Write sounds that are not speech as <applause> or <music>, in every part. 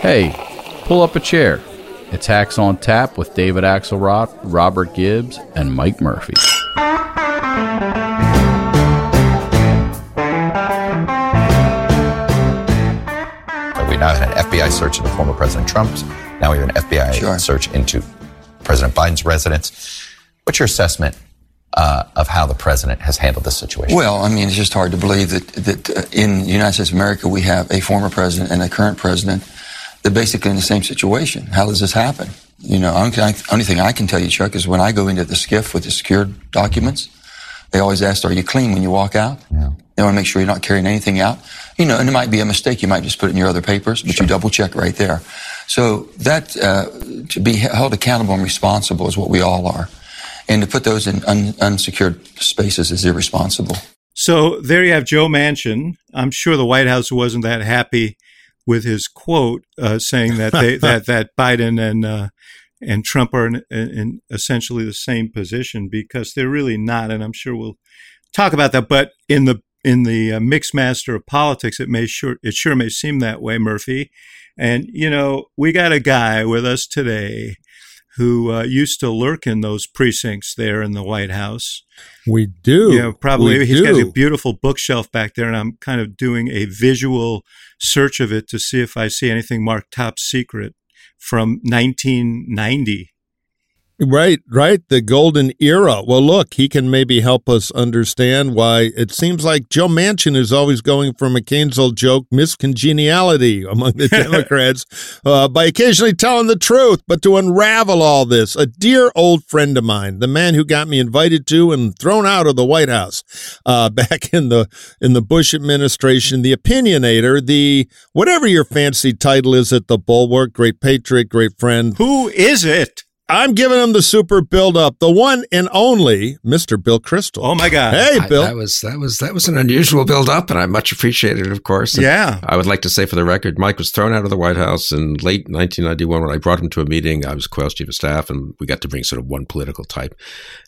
Hey, pull up a chair. It's Hacks on Tap with David Axelrod, Robert Gibbs, and Mike Murphy. We now had an FBI search into former President Trump's. Now we have an FBI Sure. search into President Biden's residence. What's your assessment uh, of how the president has handled this situation? Well, I mean, it's just hard to believe that, that uh, in the United States of America we have a former president and a current president that basically in the same situation. How does this happen? You know, only, only thing I can tell you, Chuck, is when I go into the SCIF with the secured documents, they always ask, "Are you clean when you walk out?" Yeah. They want to make sure you're not carrying anything out. You know, and it might be a mistake. You might just put it in your other papers, but you double check right there. So that uh, to be held accountable and responsible is what we all are, and to put those in un- unsecured spaces is irresponsible. So there you have Joe Manchin. I'm sure the White House wasn't that happy with his quote uh, saying that they, <laughs> that that Biden and uh, and Trump are in, in essentially the same position because they're really not. And I'm sure we'll talk about that. But in the in the uh, mixed master of politics, it may sure it sure may seem that way, Murphy. And you know, we got a guy with us today who uh, used to lurk in those precincts there in the White House. We do. Yeah, probably. We He's got a beautiful bookshelf back there, and I'm kind of doing a visual search of it to see if I see anything marked top secret from 1990. Right, right. The golden era. Well, look, he can maybe help us understand why it seems like Joe Manchin is always going for McCain's old joke, miscongeniality among the <laughs> Democrats, uh, by occasionally telling the truth. But to unravel all this, a dear old friend of mine, the man who got me invited to and thrown out of the White House uh, <laughs> back in the in the Bush administration, the opinionator, the whatever your fancy title is at the Bulwark, great patriot, great friend. Who is it? I'm giving him the super build up, the one and only Mr. Bill Kristol. Oh my God! Hey, I- Bill. that was that was that was an unusual build up, and I much appreciated it, of course. And Yeah. I would like to say for the record, Mike was thrown out of the White House in late 1991 when I brought him to a meeting. I was Quayle's chief of staff, and we got to bring sort of one political type.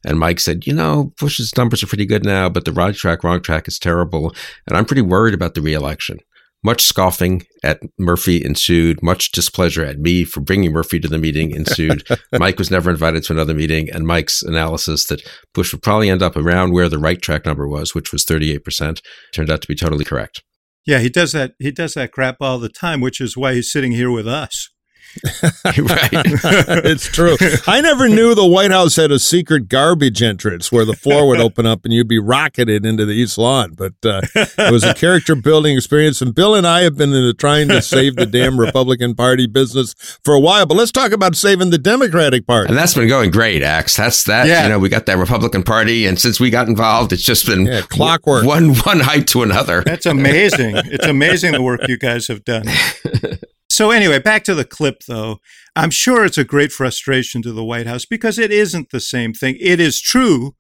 And Mike said, "You know, Bush's numbers are pretty good now, but the right track, wrong track is terrible, and I'm pretty worried about the reelection." Much scoffing at Murphy ensued. Much displeasure at me for bringing Murphy to the meeting ensued. <laughs> Mike was never invited to another meeting, and Mike's analysis that Bush would probably end up around where the right track number was, which was 38%, turned out to be totally correct. Yeah, he does that. He does that crap all the time, which is why he's sitting here with us. <laughs> right. <laughs> it's true. I never knew the White House had a secret garbage entrance where the floor would open up and you'd be rocketed into the East Lawn. But uh, it was a character building experience. And Bill and I have been in the trying to save the damn Republican Party business for a while. But let's talk about saving the Democratic Party. And that's been going great, Axe. That's that. Yeah. You know, we got that Republican Party, and since we got involved, it's just been Yeah, clockwork. one one height to another. That's amazing. it's amazing the work you guys have done. <laughs> So anyway, back to the clip though. I'm sure it's a great frustration to the White House because it isn't the same thing. It is true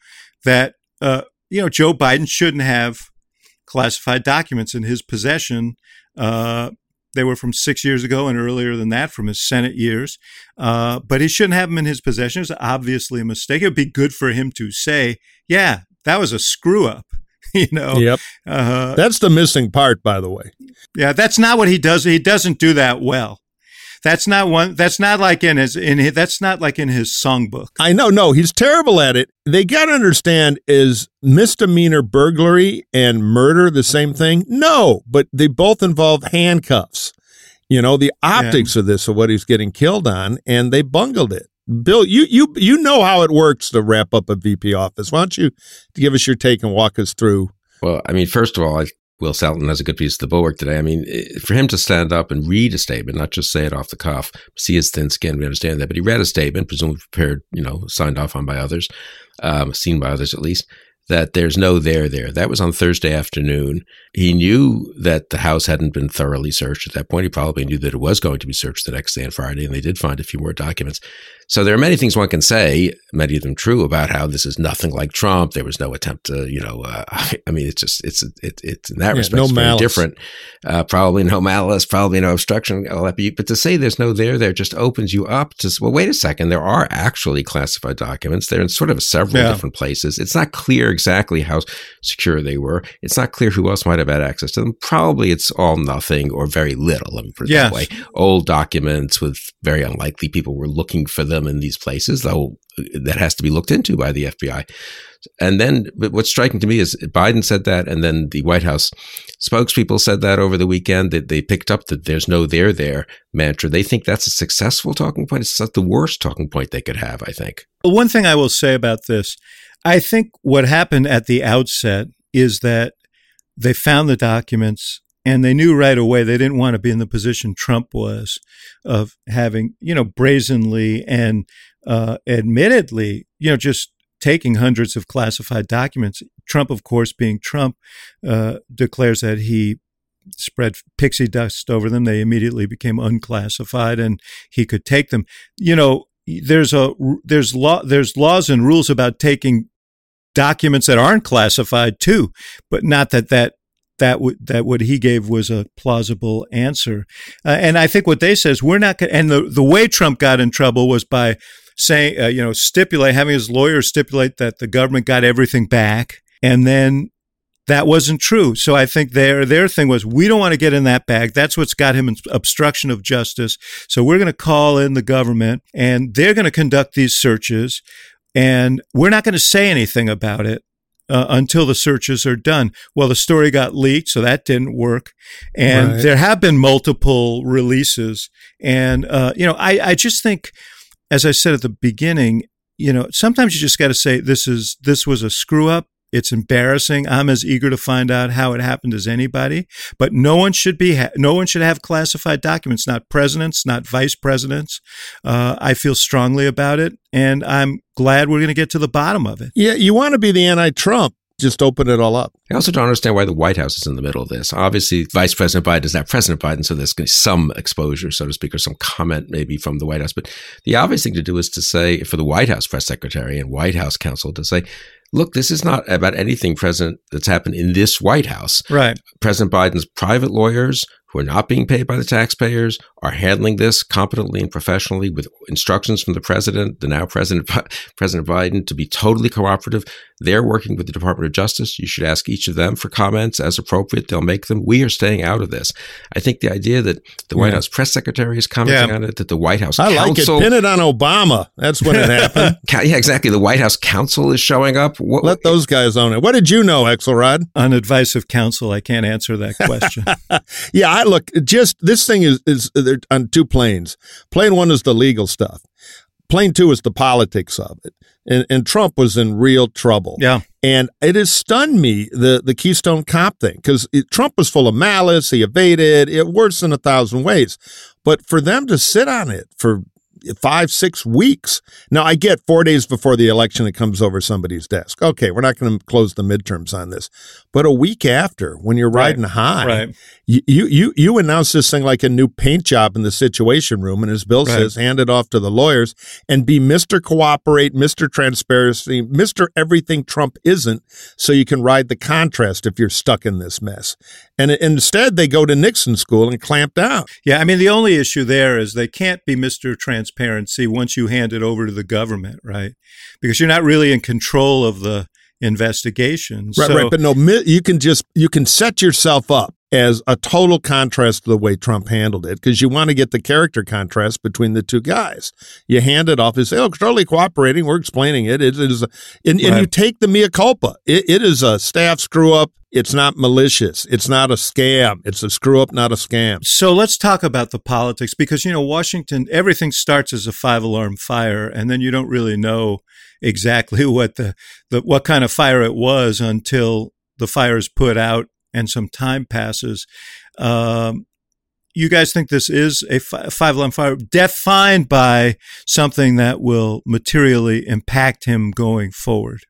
that uh, you know Joe Biden shouldn't have classified documents in his possession. Uh, they were from six years ago and earlier than that from his Senate years. Uh, but he shouldn't have them in his possession. It's obviously a mistake. It would be good for him to say, "Yeah, that was a screw up." <laughs> you know. Yep. Uh, That's the missing part, by the way. yeah, that's not what he does. He doesn't do that well. That's not one. That's not like in his in his, that's not like in his songbook. I know, no, he's terrible at it. They got to understand is misdemeanor burglary and murder the same thing? No, but they both involve handcuffs. You know, the optics of this of what he's getting killed on, and they bungled it. Bill, you you you know how it works to wrap up a VP office. Why don't you give us your take and walk us through? Well, I mean, first of all, I, Will Saletan has a good piece of the bulwark today. I mean, eh, for him to stand up and read a statement, not just say it off the cuff, see his thin skin, we understand that, but he read a statement, presumably prepared, you know, signed off on by others, um, seen by others at least, that there's no there there. That was on Thursday afternoon. He knew that the house hadn't been thoroughly searched at that point. He probably knew that it was going to be searched the next day on Friday, and they did find a few more documents. So there are many things one can say, many of them true, about how this is nothing like Trump. There was no attempt to, you know, uh, <laughs> I mean, it's just, it's, it, it's in that Yeah, respect, no it's very different. Uh, probably no <laughs> malice, probably no obstruction. all that. But to say there's no there there just opens you up to, well, wait a second. There are actually classified documents. They're in sort of several Yeah. different places. It's not clear exactly how secure they were. It's not clear who else might have had access to them. Probably it's all nothing or very little. Let me put it Yes. that way. Old documents with very unlikely people were looking for them in these places, though that has to be looked into by the FBI. And then, what's striking to me is Biden said that, and then the White House spokespeople said that over the weekend that they picked up that there's no there there mantra. They think that's a successful talking point. It's not the worst talking point they could have, I think. Well, One thing I will say about this, I think what happened at the outset is that they found the documents and they knew right away they didn't want to be in the position Trump was of having, you know, brazenly and uh, admittedly, you know, just taking hundreds of classified documents. Trump, of course, being Trump, uh, declares that he spread pixie dust over them. They immediately became unclassified and he could take them. You know, there's a there's law there's laws and rules about taking documents that aren't classified too, but not that that that w- that what he gave was a plausible answer. Uh, and I think what they says we're not. And the the way Trump got in trouble was by saying uh, you know stipulate having his lawyers stipulate that the government got everything back, and then that wasn't true. So I think their their thing was we don't want to get in that bag. That's what's got him in obstruction of justice. So we're going to call in the government and they're going to conduct these searches and we're not going to say anything about it uh, until the searches are done. Well, the story got leaked, so that didn't work. And Right. there have been multiple releases. And, uh, you know, I, I just think, as I said at the beginning, you know, sometimes you just got to say this is this was a screw up. It's embarrassing. I'm as eager to find out how it happened as anybody. But no one should be ha- no one should have classified documents. Not presidents, not vice presidents. Uh, I feel strongly about it, and I'm glad we're going to get to the bottom of it. Yeah, you want to be the anti-Trump. Just open it all up. I also don't understand why the White House is in the middle of this. Obviously, Vice President Biden is not President Biden, so there's going to be some exposure, so to speak, or some comment maybe from the White House. But the obvious thing to do is to say, for the White House press secretary and White House counsel, to say, look, this is not about anything present that's happened in this White House. Right. President Biden's private lawyers who are not being paid by the taxpayers are handling this competently and professionally with instructions from the president, the now president, <laughs> President Biden, to be totally cooperative. They're working with the Department of Justice. You should ask each of them for comments as appropriate. They'll make them. We are staying out of this. I think the idea that the White Yeah. House press secretary is commenting Yeah. on it, that the White House I like it. Pin it on Obama. That's when it <laughs> happened. Yeah, exactly. The White House counsel is showing up. What, Let those guys own it. What did you know, Axelrod? On advice of counsel, I can't answer that question. <laughs> Yeah, I look just this thing is is on two planes. Plane one is the legal stuff. Plane two is the politics of it. And and Trump was in real trouble. yeah. And it has stunned me the the Keystone Cop thing because Trump was full of malice. He evaded it worse than a thousand ways. But for them to sit on it for five six weeks now i get four days before the election it comes over somebody's desk okay we're not going to close the midterms on this but a week after when you're Right. riding high Right. you, you you announce this thing like a new paint job in the situation room, and as Bill Right. says, hand it off to the lawyers and be Mister Cooperate, Mister Transparency, Mister Everything Trump isn't, so you can ride the contrast if you're stuck in this mess. And instead, they go to Nixon school and clamp down. Yeah, I mean, the only issue there is they can't be Mr. Transparency once you hand it over to the government, right? Because you're not really in control of the investigation. Right, so, right. But no, you can just you can set yourself up as a total contrast to the way Trump handled it because you want to get the character contrast between the two guys. You hand it off and say, "Oh, totally cooperating. We're explaining it. It is," a, and, and you take the mea culpa. It, it is a staff screw up. It's not malicious. It's not a scam. It's a screw up, not a scam. So let's talk about the politics because, you know, Washington, everything starts as a five alarm fire, and then you don't really know exactly <laughs> what the, the what kind of fire it was until the fire is put out and some time passes. Um, you guys think this is a fi- five alarm fire defined by something that will materially impact him going forward?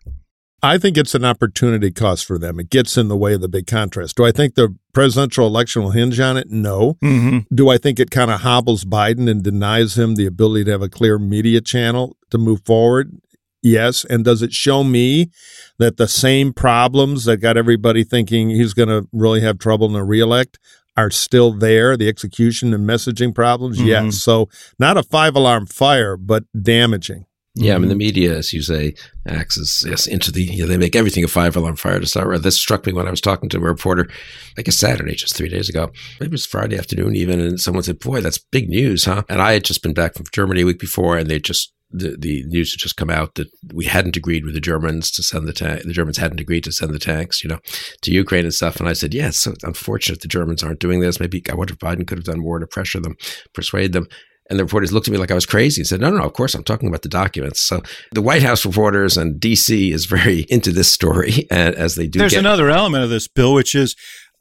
I think it's an opportunity cost for them. It gets in the way of the big contrast. Do I think the presidential election will hinge on it? No. Mm-hmm. Do I think it kind of hobbles Biden and denies him the ability to have a clear media channel to move forward? Yes. And does it show me that the same problems that got everybody thinking he's going to really have trouble in a reelect are still there? The execution and messaging problems? Mhm. Yes. So not a five alarm fire, but damaging. Yeah, I mean the media, as you say, acts as yes into the. You know, they make everything a five alarm fire to start with. This struck me when I was talking to a reporter, I guess Saturday, just three days ago. Maybe it was Friday afternoon even, and someone said, "Boy, that's big news, huh?" And I had just been back from Germany a week before, and they just the, the news had just come out that we hadn't agreed with the Germans to send the tank. The Germans hadn't agreed to send the tanks, you know, to Ukraine and stuff. And I said, yes, yeah, so unfortunate the Germans aren't doing this. Maybe I wonder if Biden could have done more to pressure them, persuade them. And the reporters looked at me like I was crazy and said, no, no, no, of course, I'm talking about the documents. So the White House reporters and DC is very into this story <laughs> as they do. There's get- another element of this, Bill, which is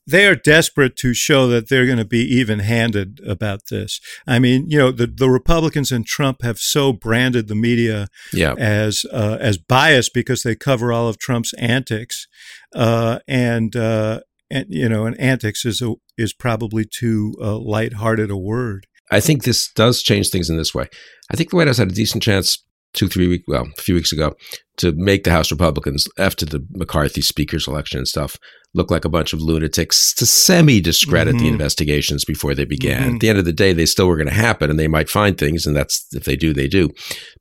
they are desperate to show that they're going to be even handed about this. I mean, you know, the, the Republicans and Trump have so branded the media yeah. as uh, as biased because they cover all of Trump's antics. Uh, and, uh, and, you know, and antics is, a, is probably too uh, lighthearted a word. I think this does change things in this way. I think the White House had a decent chance two, three weeks, well, a few weeks ago, to make the House Republicans, after the McCarthy speaker's election and stuff, look like a bunch of lunatics to semi discredit mm-hmm. the investigations before they began. Mm-hmm. At the end of the day, they still were going to happen and they might find things. And that's if they do, they do.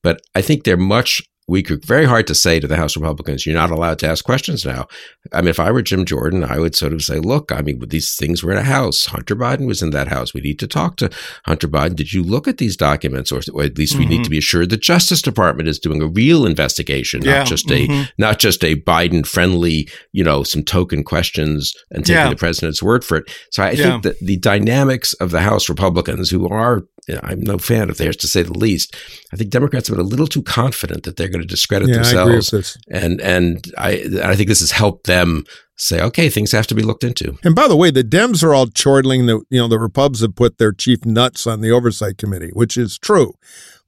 But I think they're much weaker. Very hard to say to the House Republicans, you're not allowed to ask questions now. I mean, if I were Jim Jordan, I would sort of say, look, I mean, these things were in a house. Hunter Biden was in that house. We need to talk to Hunter Biden. Did you look at these documents? Or, or at least mm-hmm. we need to be assured the Justice Department is doing a real investigation, yeah. not just mm-hmm. a not just a Biden friendly, you know, some token questions and taking yeah. the president's word for it. So I Yeah. think that the dynamics of the House Republicans, who are I'm no fan of theirs to say the least. I think Democrats have been a little too confident that they're going to discredit Yeah, I themselves, this. and and I I think this has helped them say, okay, things have to be looked into. And by the way, the Dems are all chortling that you know the Repubs have put their chief nuts on the oversight committee, which is true.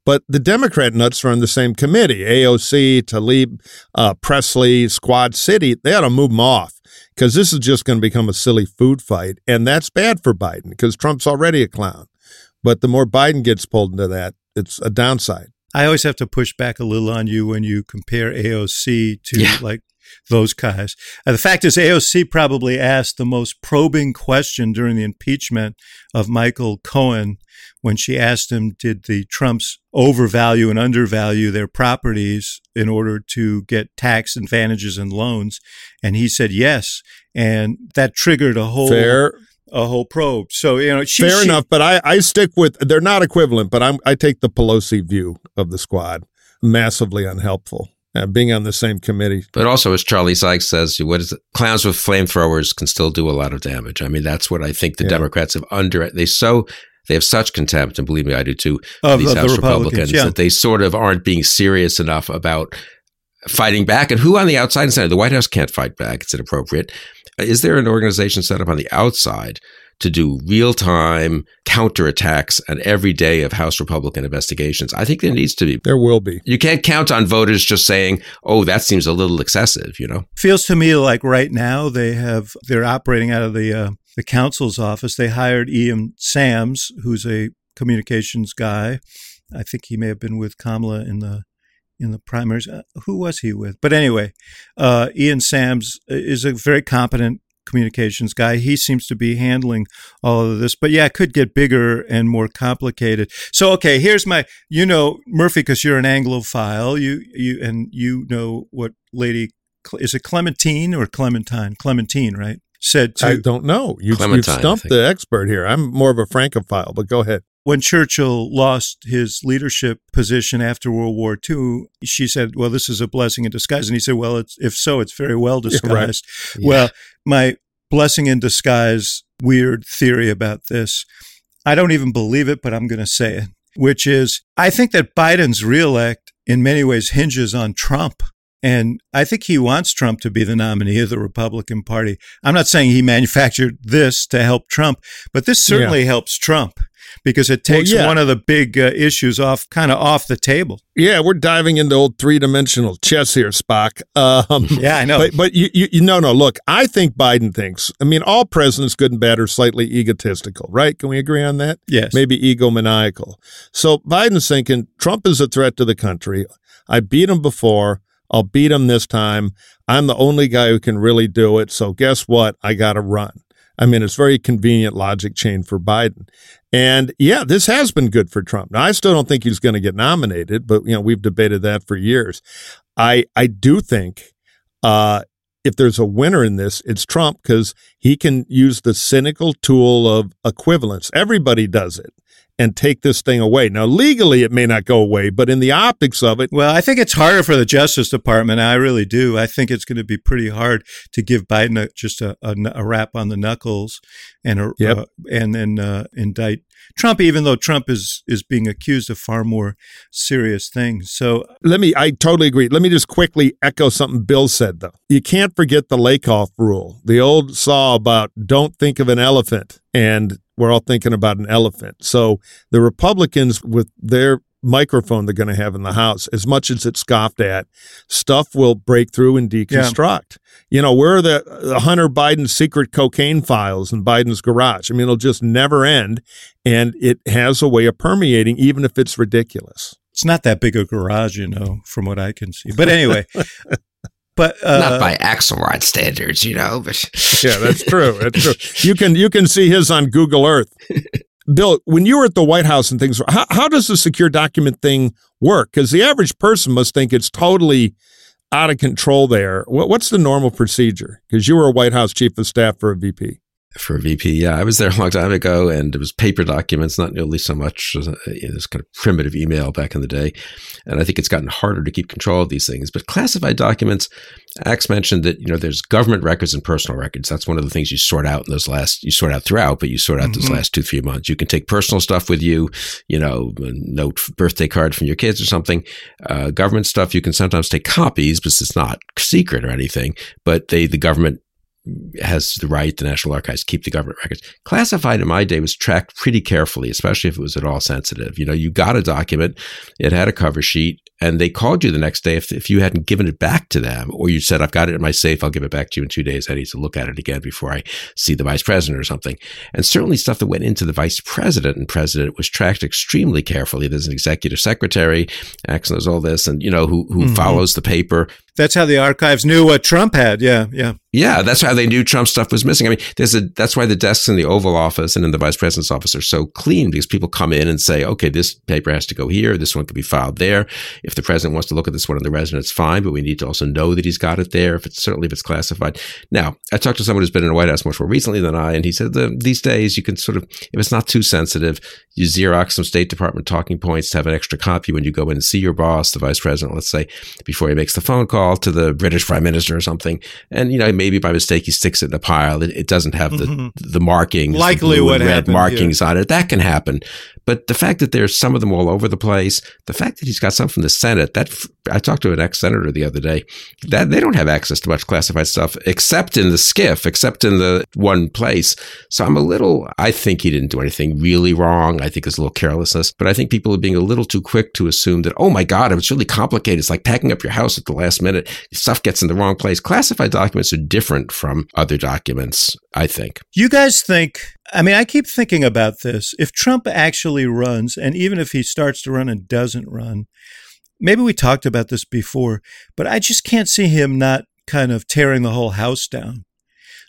But the Democrat nuts are on the same committee. AOC, Tlaib, uh, Presley, Squad City, they ought to move them off because this is just going to become a silly food fight. And that's bad for Biden because Trump's already a clown. But the more Biden gets pulled into that, it's a downside. I always have to push back a little on you when you compare AOC to Yeah. like those guys. Uh, the fact is, AOC probably asked the most probing question during the impeachment of Michael Cohen when she asked him, did the Trumps overvalue and undervalue their properties in order to get tax advantages and loans? And he said yes. And that triggered a whole Fair, a whole probe. So, you know, she, fair she- enough. But I, I stick with they're not equivalent. But I'm I take the Pelosi view of the squad, massively unhelpful. Uh, being on the same committee, But also, as Charlie Sykes says, what is it? Clowns with flamethrowers can still do a lot of damage. I mean, that's what I think the Yeah. Democrats have under they so they have such contempt, and believe me, I do too. Of- these of the House Republicans, Republicans yeah. that they sort of aren't being serious enough about fighting back. And who on the outside and center? The White House can't fight back; it's inappropriate. Is there an organization set up on the outside to do real time counterattacks and every day of House Republican investigations? I think there needs to be. there will be. You can't count on voters just saying, "Oh, that seems a little excessive," you know. feels to me like right now they have they're operating out of the uh, the counsel's office. They hired Ian Sams, who's a communications guy. I think he may have been with Kamala in the in the primaries. Uh, who was he with? But anyway, uh, Ian Sams is a very competent communications guy. He seems to be handling all of this. But yeah, it could get bigger and more complicated. So okay, here's my you know Murphy because you're an Anglophile. You you and you know what Lady is it Clementine or Clementine? Clementine, right? Said to I don't know. You, you've stumped the expert here. I'm more of a francophile, but go ahead. When Churchill lost his leadership position after World War II, she said, "Well, this is a blessing in disguise." And he said, "Well, it's, if so, it's very well <laughs> right. disguised." Well, my blessing in disguise weird theory about this, I don't even believe it, but I'm going to say it, which is I think that Biden's reelect in many ways hinges on Trump. And I think he wants Trump to be the nominee of the Republican Party. I'm not saying he manufactured this to help Trump, but this certainly helps Trump because it Well, takes yeah. one of the big uh, issues off, kind of off the table. Yeah, we're diving into old three dimensional chess here, Spock. Um, <laughs> Yeah, I know. But but you, you you no no look, I think Biden thinks. I mean, all presidents, good and bad, are slightly egotistical, right? Can we agree on that? yes. Maybe egomaniacal. So Biden's thinking Trump is a threat to the country. I beat him before. I'll beat him this time. I'm the only guy who can really do it. So guess what? I got to run. I mean, it's very convenient logic chain for Biden. And yeah, this has been good for Trump. Now, I still don't think he's going to get nominated, but you know, we've debated that for years. I I do think uh, if there's a winner in this, it's Trump because he can use the cynical tool of equivalence. Everybody does it and take this thing away. Now, legally, it may not go away, but in the optics of it. Well, I think it's harder for the Justice Department. I really do. I think it's going to be pretty hard to give Biden a, just a, a, a, rap on the knuckles and a, yep. uh, and then uh, indict Trump, even though Trump is is being accused of far more serious things. So let me, I totally agree. Let me just quickly echo something Bill said, though. You can't forget the Lakoff rule, the old saw about don't think of an elephant. And we're all thinking about an elephant. So the Republicans, with their microphone they're going to have in the house, as much as it's scoffed at, stuff will break through and deconstruct. Yeah. You know, where are the, the Hunter Biden secret cocaine files in Biden's garage? I mean, it'll just never end. And it has a way of permeating, even if it's ridiculous. It's not that big a garage, you know, from what I can see. But anyway, <laughs> but uh, not by Axelrod standards, you know. But yeah, that's true. That's true. <laughs> You can you can see his on Google Earth. <laughs> Bill, when you were at the White House and things, how, how does the secure document thing work? Because the average person must think it's totally out of control there. What, what's the normal procedure? Because you were a White House chief of staff for a VP for VP. Yeah, I was there a long time ago, and it was paper documents, not nearly so much as this kind of primitive email back in the day. And I think it's gotten harder to keep control of these things. But classified documents, Axe mentioned that you know there's government records and personal records. That's one of the things you sort out in those last you sort out throughout, but you sort out mm-hmm. those last two three months. You can take personal stuff with you, you know, a note, birthday card from your kids or something. Uh, government stuff you can sometimes take copies, because it's not secret or anything. But they the government has the right, the National Archives, keep the government records. Classified in my day was tracked pretty carefully, especially if it was at all sensitive. You know, you got a document, it had a cover sheet, and they called you the next day if, if you hadn't given it back to them, or you said, I've got it in my safe, I'll give it back to you in two days. I need to look at it again before I see the vice president or something. And certainly stuff that went into the vice president and president was tracked extremely carefully. There's an executive secretary, Axe knows all this, and, you know, who, who mm-hmm. follows the paper. That's how the archives knew what Trump had. Yeah, yeah. Yeah, that's how they knew Trump stuff was missing. I mean, there's a that's why the desks in the Oval Office and in the Vice President's office are so clean because people come in and say, okay, this paper has to go here, this one could be filed there. If the president wants to look at this one in the residence, fine, but we need to also know that he's got it there. If it's certainly if it's classified. Now, I talked to someone who's been in the White House much more recently than I, and he said that these days you can sort of, if it's not too sensitive, you Xerox some State Department talking points to have an extra copy when you go in and see your boss, the Vice President, let's say, before he makes the phone call to the British Prime Minister or something. And you know, maybe by mistake he sticks it in a pile. It, it doesn't have the mm-hmm. the markings, likely the what red happened, markings yeah. on it. That can happen. But the fact that there's some of them all over the place, the fact that he's got some from the Senate, that I talked to an ex senator the other day, that they don't have access to much classified stuff except in the SCIF, except in the one place. So I'm a little, I think he didn't do anything really wrong. I think it's a little carelessness, but I think people are being a little too quick to assume that, oh my God, it's really complicated. It's like packing up your house at the last minute. Stuff gets in the wrong place. Classified documents are different from other documents, I think. You guys think I mean, I keep thinking about this. If Trump actually runs, and even if he starts to run and doesn't run, maybe we talked about this before, but I just can't see him not kind of tearing the whole house down.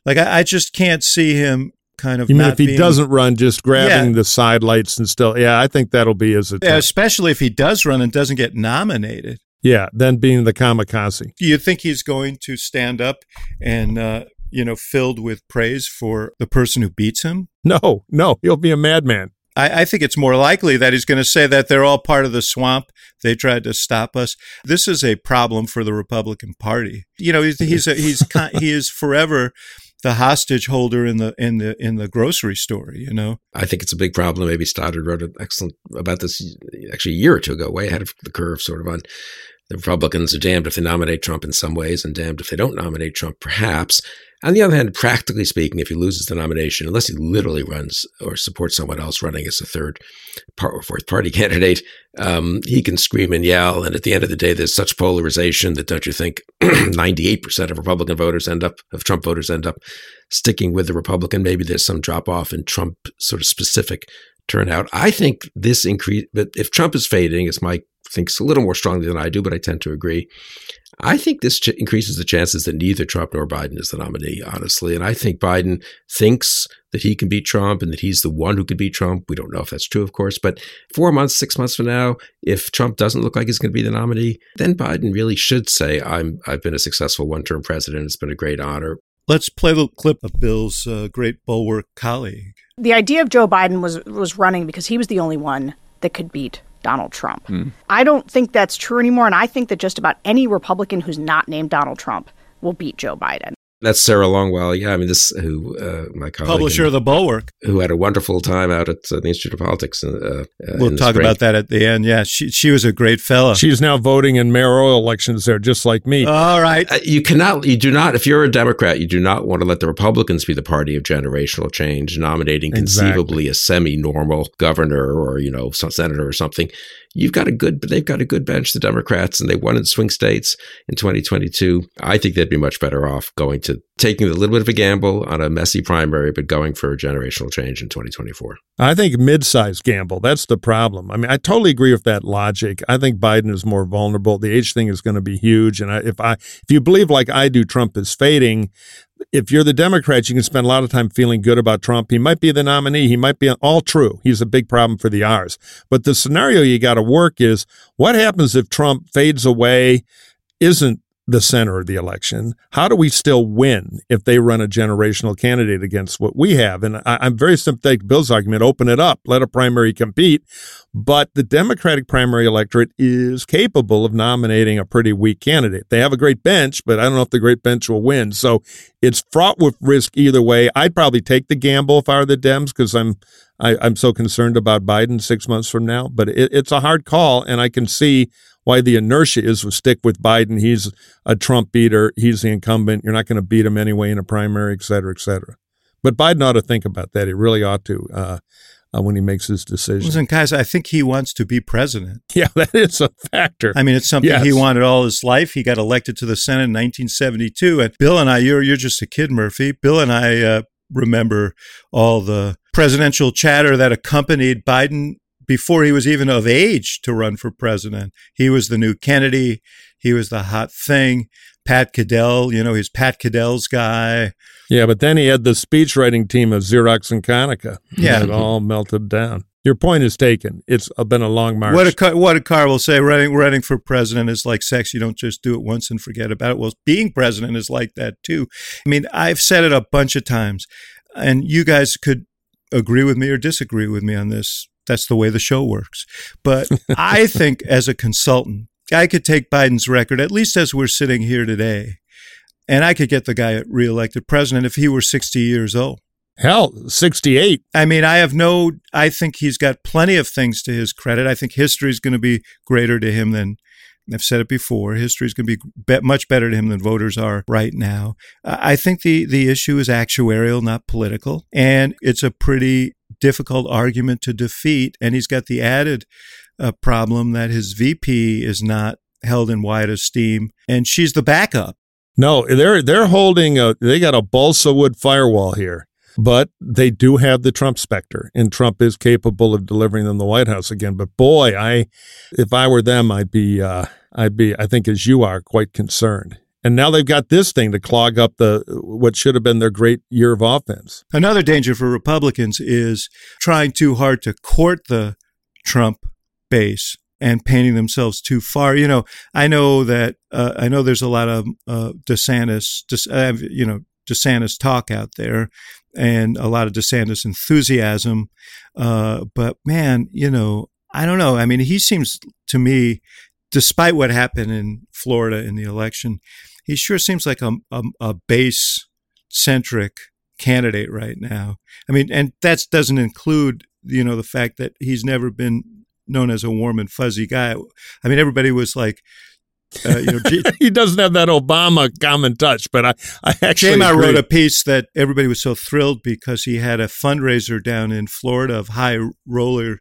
Like, I, I just can't see him kind of. You mean if he being, doesn't run, just grabbing yeah. the side lights and still? Yeah, I think that'll be his Yeah, especially if he does run and doesn't get nominated. Yeah, then being the kamikaze. Do you think he's going to stand up and uh, you know, filled with praise for the person who beats him? No, no, he'll be a madman. I, I think it's more likely that he's going to say that they're all part of the swamp. They tried to stop us. This is a problem for the Republican Party. You know, he's he's a, he's <laughs> he is forever the hostage holder in the in the in the grocery store. You know, I think it's a big problem. A.B. Stoddard wrote an excellent about this actually a year or two ago, way ahead of the curve, sort of on the Republicans are damned if they nominate Trump in some ways, and damned if they don't nominate Trump, perhaps. On the other hand, practically speaking, if he loses the nomination, unless he literally runs or supports someone else running as a third or fourth party <laughs> candidate, um, he can scream and yell. And at the end of the day, there's such polarization that don't you think <clears throat> 98% of Republican voters end up, of Trump voters end up sticking with the Republican? Maybe there's some drop off in Trump sort of specific turnout. I think this increase, but if Trump is fading, as Mike thinks a little more strongly than I do, but I tend to agree. I think this ch- increases the chances that neither Trump nor Biden is the nominee, honestly. And I think Biden thinks that he can beat Trump and that he's the one who could beat Trump. We don't know if that's true, of course, but four months, six months from now, if Trump doesn't look like he's going to be the nominee, then Biden really should say, "I'm I've been a successful one-term president. It's been a great honor." Let's play the clip of Bill's uh, great bulwark colleague. The idea of Joe Biden was was running because he was the only one that could beat Donald Trump. Hmm. I don't think that's true anymore, and I think that just about any Republican who's not named Donald Trump will beat Joe Biden. That's Sarah Longwell. Yeah, I mean, this who uh, my colleague, Publisher of the Bulwark. who had a wonderful time out at uh, the Institute of Politics. Uh, uh, We'll in talk spring. about that at the end. Yeah, she she was a great fella. She's now voting in mayoral elections there, just like me. All right. Uh, you cannot, you do not, if you're a Democrat, you do not want to let the Republicans be the party of generational change, nominating Exactly. conceivably a semi normal governor or, you know, some senator or something. You've got a good, but they've got a good bench, the Democrats, and they won in swing states in 2022. I think they'd be much better off going to taking a little bit of a gamble on a messy primary, but going for generational change in 2024. I think mid-sized gamble. That's the problem. I mean, I totally agree with that logic. I think Biden is more vulnerable. The age thing is going to be huge, and I, if I if you believe like I do, Trump is fading. If you're the Democrats, you can spend a lot of time feeling good about Trump. He might be the nominee. He might be all true. He's a big problem for the R's. But the scenario you got to work is what happens if Trump fades away, isn't the center of the election. How do we still win if they run a generational candidate against what we have? And I, I'm very sympathetic to Bill's argument. Open it up, let a primary compete. But the Democratic primary electorate is capable of nominating a pretty weak candidate. They have a great bench, but I don't know if the great bench will win. So it's fraught with risk either way. I'd probably take the gamble if I were the Dems because I'm I, I'm so concerned about Biden six months from now. But it, it's a hard call, and I can see why the inertia is to stick with Biden. He's a Trump beater. He's the incumbent. You're not going to beat him anyway in a primary, et cetera, et cetera. But Biden ought to think about that. He really ought to uh, uh, when he makes his decision. Listen, guys, I think he wants to be president. <laughs> Yeah, that is a factor. I mean, it's something he wanted all his life. He got elected to the Senate in 1972. And Bill and I, you're you're just a kid, Murphy. Bill and I uh, remember all the presidential chatter that accompanied Biden before he was even of age to run for president. He was the new Kennedy. He was the hot thing. Pat Caddell, you know, he's Pat Caddell's guy. yeah, but then he had the speech writing team of Xerox and Konica. Yeah. it all melted down. Your point is taken. It's uh, been a long march. What a car, what a car will say running running for president is like sex. You don't just do it once and forget about it. Well, being president is like that too. I mean, I've said it a bunch of times, and you guys could agree with me or disagree with me on this. That's the way the show works. But I <laughs> think as a consultant, I could take Biden's record, at least as we're sitting here today, and I could get the guy reelected president if he were 60 years old. Hell, 68. I mean, I have no, I think he's got plenty of things to his credit. I think history is going to be greater to him than, I've said it before, history is going to be, much better to him than voters are right now. I I think the, the issue is actuarial, not political. And it's a pretty difficult argument to defeat. And he's got the added uh, problem that his VP is not held in wide esteem and she's the backup. No, they're they're holding a they got a balsa wood firewall here. But they do have the Trump specter, and Trump is capable of delivering them the White House again. But boy, I if I were them, I'd be uh, I'd be I think as you are quite concerned. And now they've got this thing to clog up the what should have been their great year of offense. Another danger for Republicans is trying too hard to court the Trump base and painting themselves too far. You know, I know that uh, I know there's a lot of uh, DeSantis, Des, you know, DeSantis talk out there, and a lot of DeSantis enthusiasm. Uh, but man, you know, I don't know. I mean, he seems to me, despite what happened in Florida in the election, he sure seems like a, a, a base centric candidate right now. I mean, and that doesn't include, you know, the fact that he's never been known as a warm and fuzzy guy. I mean, everybody was like, uh, you know, <laughs> G- he doesn't have that Obama common touch, but I, I actually Jama agree. wrote a piece that everybody was so thrilled because he had a fundraiser down in Florida of high roller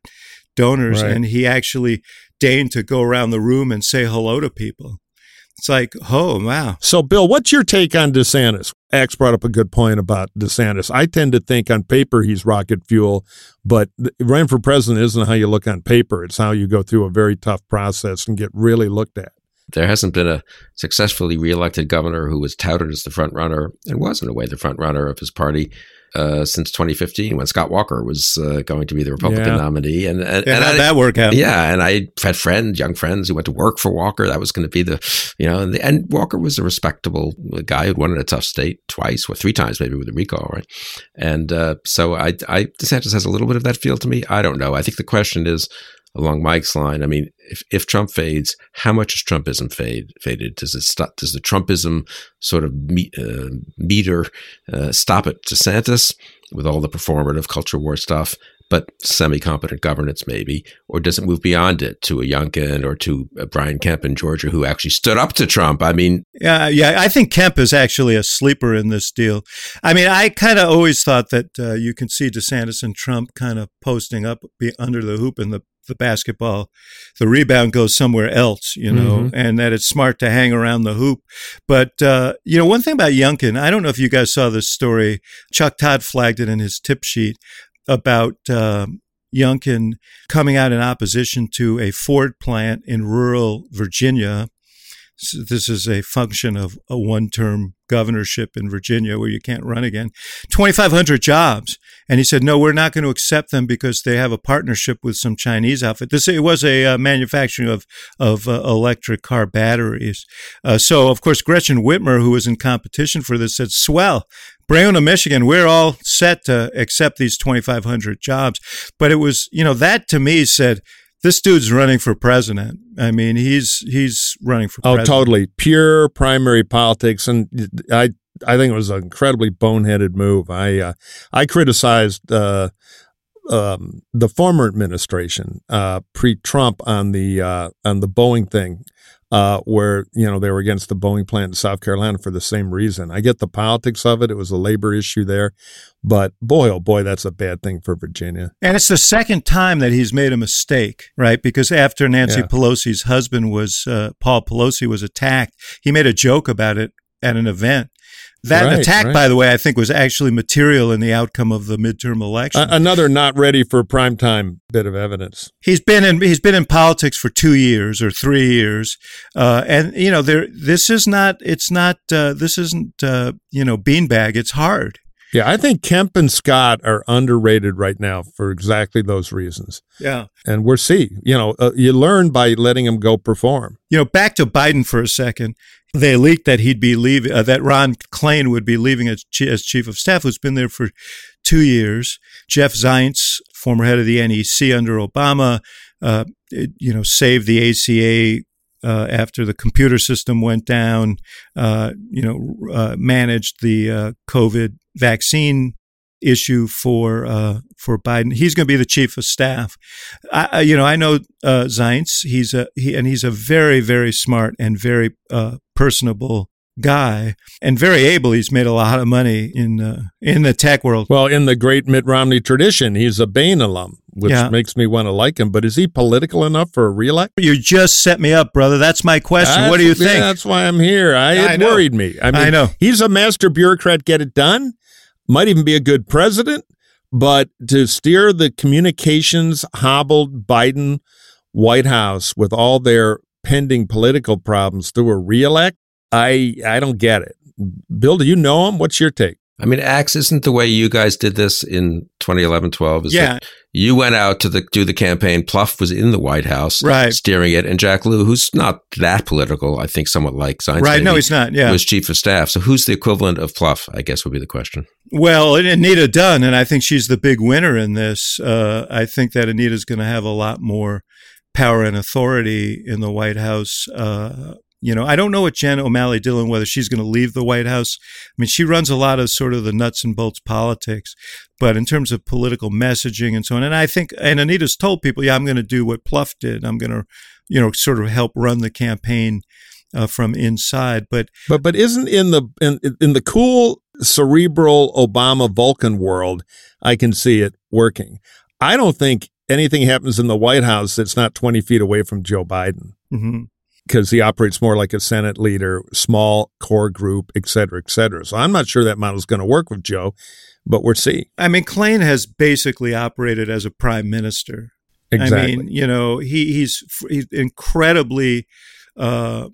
donors, Right. and he actually deigned to go around the room and say hello to people. It's like, oh wow, So, Bill, what's your take on DeSantis? Axe brought up a good point about DeSantis. I tend to think on paper he's rocket fuel, but th- running for president isn't how you look on paper. It's how you go through a very tough process and get really looked at. There hasn't been a successfully reelected governor who was touted as the front runner and was, in a way, the front runner of his party uh, since 2015 when Scott Walker was uh, going to be the Republican Yeah. nominee. And, and, Yeah, and I- that work out? Yeah, and I had friends, young friends, who went to work for Walker. That was going to be the, you know, and, and Walker was a respectable guy who'd won in a tough state twice, or three times maybe with a recall, right? And uh, so I, I, DeSantis has a little bit of that feel to me. I don't know. I think the question is along Mike's line. I mean, if, if Trump fades, how much is Trumpism fade faded? Does it stop? Does the Trumpism sort of uh, meter uh, stop at DeSantis with all the performative culture war stuff? But semi-competent governance, maybe, or does it move beyond it to a Youngkin or to uh, Brian Kemp in Georgia, who actually stood up to Trump? I mean, Yeah, yeah. I think Kemp is actually a sleeper in this deal. I mean, I kind of always thought that uh, you can see DeSantis and Trump kind of posting up under the hoop in the the basketball. The rebound goes somewhere else, you know, and that it's smart to hang around the hoop. But uh, you know, one thing about Youngkin, I don't know if you guys saw this story. Chuck Todd flagged it in his tip sheet about. Youngkin coming out in opposition to a Ford plant in rural Virginia. So this is a function of a one term governorship in Virginia where you can't run again. 2,500 jobs. And he said, no, we're not going to accept them because they have a partnership with some Chinese outfit. This it was a uh, manufacturing of of uh, electric car batteries. Uh, so of course Gretchen Whitmer, who was in competition for this, said, "Swell, to Michigan. We're all set to accept these 2,500 jobs." But it was, you know, that to me said. This dude's running for president. I mean, he's he's running for Oh, president. totally pure primary politics, and I I think it was an incredibly boneheaded move. I uh, I criticized uh, um, the former administration uh, pre-Trump on the uh, on the Boeing thing, uh, where you know they were against the Boeing plant in South Carolina for the same reason. I get the politics of it; it was a labor issue there, but boy, oh boy, that's a bad thing for Virginia. And it's the second time that he's made a mistake, right? Because after Nancy Yeah. Pelosi's husband was, uh, Paul Pelosi was attacked, he made a joke about it at an event. That Right, attack, right. by the way, I think was actually material in the outcome of the midterm election. A- another not ready for prime time bit of evidence. he's been in he's been in politics for two years or three years, uh, and you know there this is not it's not uh, this isn't uh, you know beanbag. It's hard. Yeah, I think Kemp and Scott are underrated right now for exactly those reasons. Yeah. And we're see, you know, uh, you learn by letting them go perform. You know, back to Biden for a second. They leaked that he'd be leaving, uh, that Ron Klain would be leaving as, as chief of staff, who's been there for two years. Jeff Zients, former head of the NEC under Obama, uh, it, you know, saved the ACA uh, after the computer system went down. Uh, you know, uh, managed the uh, COVID vaccine issue for uh, for Biden. He's going to be the chief of staff. I, you know, I know uh, Zients. He's a he, and he's a very very smart and very uh, personable guy and very able. He's made a lot of money in uh, in the tech world. Well, in the great Mitt Romney tradition, he's a Bain alum, which Yeah. makes me want to like him. But is he political enough for a reelect? You just set me up, brother. That's my question. what do you That's- yeah, think? that's why I'm here. I, I it know. worried me. I mean, I know. he's a master bureaucrat. Get it done. Might even be a good president, but to steer the communications hobbled Biden White House with all their pending political problems through a reelect, I I don't get it. Bill, do you know him? What's your take? I mean, Axe isn't the way you guys did this in 2011, 12. Is Yeah. you went out to the do the campaign. Plouffe was in the White House, Right. steering it, and Jack Lew, who's not that political, I think, somewhat like Zients, right? No, he's not. Yeah. was chief of staff. So who's the equivalent of Plouffe? I guess would be the question. Well, Anita Dunn, and I think she's the big winner in this. Uh, I think that Anita's going to have a lot more power and authority in the White House. Uh, you know, I don't know what Jen O'Malley Dillon whether she's going to leave the White House. I mean, she runs a lot of sort of the nuts and bolts politics, but in terms of political messaging and so on, and I think, and Anita's told people, yeah, I'm going to do what Plouffe did. I'm going to, you know, sort of help run the campaign uh, from inside. But But but isn't in the in in the cool cerebral Obama Vulcan world, I can see it working. I don't think anything happens in the White House that's not 20 feet away from Joe Biden mhm. Because he operates more like a Senate leader, small core group, et cetera, et cetera. So I'm not sure that model is going to work with Joe, but we're seeing. I mean, Klain has basically operated as a prime minister. Exactly. I mean, you know, he he's he's incredibly Uh,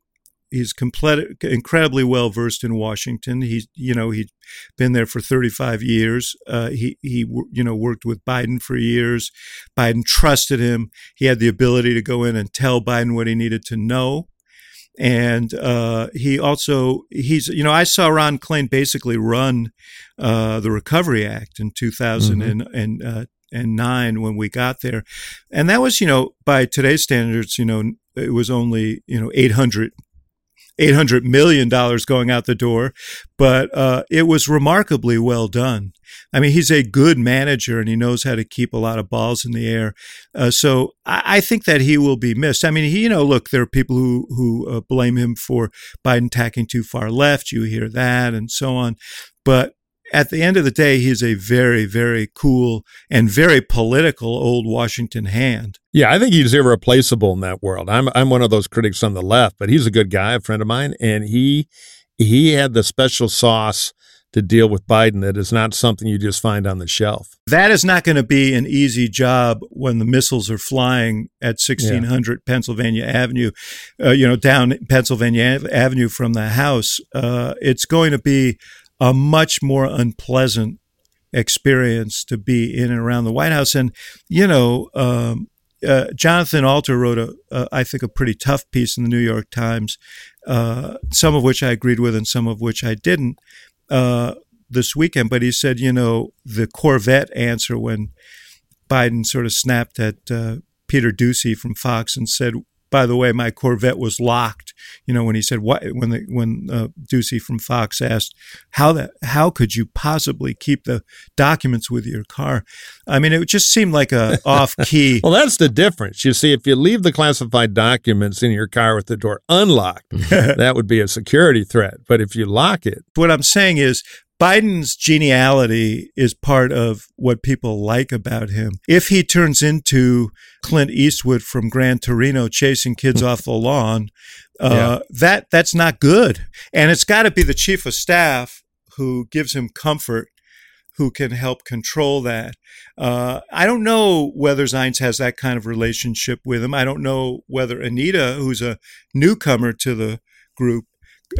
he's complete, incredibly well versed in Washington. He's you know he's been there for 35 years. Uh, he he you know worked with Biden for years. Biden trusted him. He had the ability to go in and tell Biden what he needed to know. And uh, he also he's you know I saw Ron Klain basically run uh, the Recovery Act in 2000 mm-hmm. and, and uh, and nine when we got there, and that was you know by today's standards you know it was only you know 800 $800 million going out the door, but uh, it was remarkably well done. I mean, he's a good manager and he knows how to keep a lot of balls in the air. Uh, so I, I, think that he will be missed. I mean, he, you know, look, there are people who, who uh, blame him for Biden tacking too far left. You hear that and so on. But at the end of the day, he's a very, very cool and very political old Washington hand. Yeah, I think he's irreplaceable in that world. I'm I'm one of those critics on the left, but he's a good guy, a friend of mine, and he he had the special sauce to deal with Biden that is not something you just find on the shelf. That is not going to be an easy job when the missiles are flying at 1600 yeah. Pennsylvania Avenue, uh, you know, down Pennsylvania Avenue from the House. Uh, it's going to be a much more unpleasant experience to be in and around the White House. And, you know, um, uh, Jonathan Alter wrote a, I think, a pretty tough piece in the New York Times, uh, some of which I agreed with and some of which I didn't uh, this weekend. But he said, you know, the Corvette answer when Biden sort of snapped at uh, Peter Doocy from Fox and said, by the way, my Corvette was locked. You know, when he said what when the when uh, Doocy from Fox asked how that how could you possibly keep the documents with your car? I mean, it just seemed like a <laughs> off key. well, that's the difference. You see, if you leave the classified documents in your car with the door unlocked, <laughs> that would be a security threat. But if you lock it, what I'm saying is Biden's geniality is part of what people like about him. If he turns into Clint Eastwood from Gran Torino chasing kids off the lawn, uh, yeah. that that's not good. And it's got to be the chief of staff who gives him comfort, who can help control that. Uh, I don't know whether Zients has that kind of relationship with him. I don't know whether Anita, who's a newcomer to the group,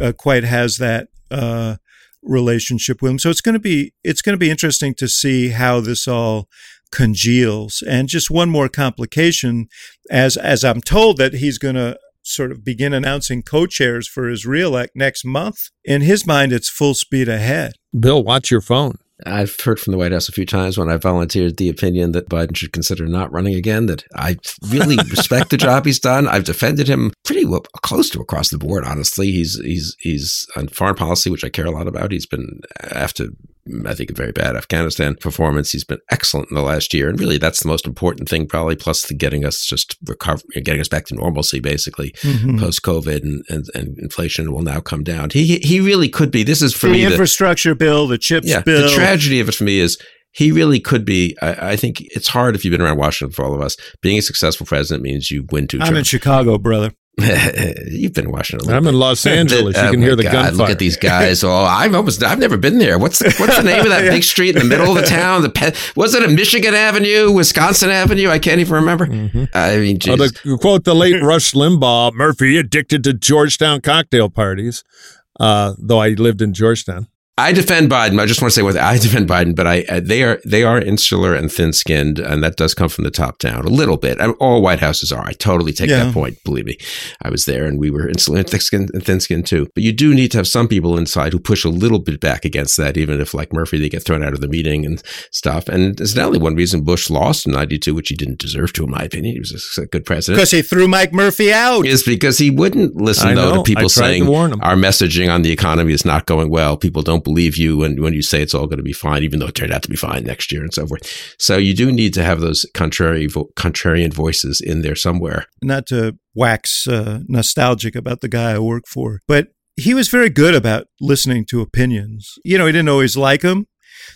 uh, quite has that uh, relationship with him. So it's going to be it's going to be interesting to see how this all congeals. And just one more complication, as as I'm told that he's going to sort of begin announcing co-chairs for his reelect next month. In his mind, it's full speed ahead. Bill, watch your phone. I've heard from the White House a few times when I volunteered the opinion that Biden should consider not running again. That I really <laughs> respect the job he's done. I've defended him pretty well, close to across the board. Honestly, he's he's he's on foreign policy, which I care a lot about. He's been after I think, a very bad Afghanistan performance. He's been excellent in the last year, and really, that's the most important thing, probably. Plus, the getting us just recover, getting us back to normalcy, basically, mm-hmm. post COVID, and, and, and inflation will now come down. He he really could be. This is for the me infrastructure the, bill, the chips yeah, bill. The tragedy of it for me is he really could be. I, I, think it's hard if you've been around Washington for all of us. Being a successful president means you win two. I'm in Chicago, brother. <laughs> You've been watching I'm in Los <laughs> Angeles. You oh can hear the God, gunfire. Look at these guys. Oh, I've almost I've never been there. What's the, <laughs> what's the name of that yeah. big street in the middle of the town? The pe- was it a Michigan Avenue, Wisconsin Avenue? I can't even remember. Mm-hmm. I mean, oh, to quote the late Rush Limbaugh, Murphy addicted to Georgetown cocktail parties. Uh, though I lived in Georgetown. I defend Biden. I just want to say what I defend Biden, but I, uh, they are they are insular and thin skinned, and that does come from the top down a little bit. I all White Houses are. I totally take yeah. that point. Believe me, I was there, and we were insular and thick skinned and thin skinned too. But you do need to have some people inside who push a little bit back against that, even if, like Murphy, they get thrown out of the meeting and stuff. And it's not only one reason Bush lost in '92, which he didn't deserve to, in my opinion. He was a good president because he threw Mike Murphy out. Is because he wouldn't listen though to people saying to our messaging on the economy is not going well. People don't believe you when when you say it's all going to be fine, even though it turned out to be fine next year and so forth. So you do need to have those contrary contrarian voices in there somewhere. Not to wax uh, nostalgic about the guy I work for, but he was very good about listening to opinions. You know, he didn't always like them.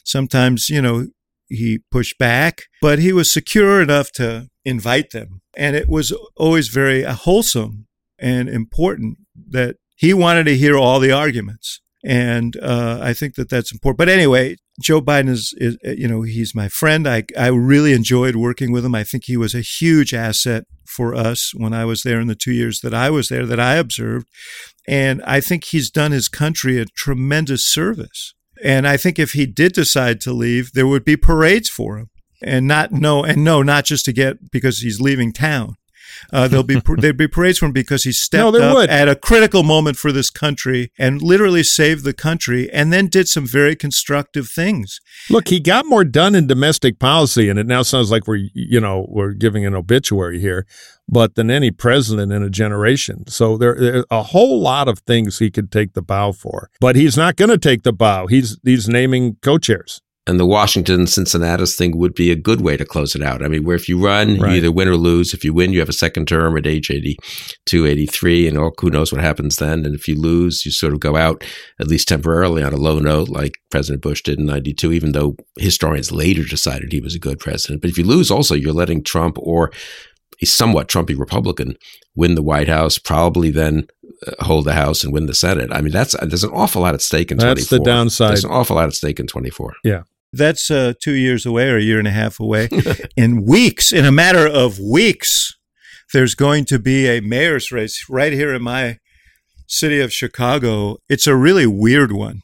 Sometimes, you know, he pushed back, but he was secure enough to invite them. And it was always very wholesome and important that he wanted to hear all the arguments. And uh, I think that that's important. But anyway, Joe Biden is, is, you know, he's my friend. I, I really enjoyed working with him. I think he was a huge asset for us when I was there in the two years that I was there that I observed. And I think he's done his country a tremendous service. And I think if he did decide to leave, there would be parades for him. And not no and no, not just to get because he's leaving town. Uh, there'll be <laughs> there'd be parades for him because he stepped No, up would. at a critical moment for this country and literally saved the country, and then did some very constructive things. Look, he got more done in domestic policy, and it now sounds like we're you know we're giving an obituary here, but than any president in a generation. So there, there are a whole lot of things he could take the bow for, but he's not going to take the bow. He's he's naming co-chairs. And the Washington Cincinnatus thing would be a good way to close it out. I mean, where if you run, Right. you either win or lose. If you win, you have a second term at age 82, 83, and oh, who knows what happens then. And if you lose, you sort of go out, at least temporarily, on a low note, like President Bush did in 92, even though historians later decided he was a good president. But if you lose, also, you're letting Trump or a somewhat Trumpy Republican win the White House, probably then uh, hold the House and win the Senate. I mean, that's there's an awful lot at stake in 24. That's the downside. There's an awful lot at stake in 24. That's uh, two years away or a year and a half away. <laughs> in weeks, in a matter of weeks, there's going to be a mayor's race right here in my city of Chicago. It's a really weird one.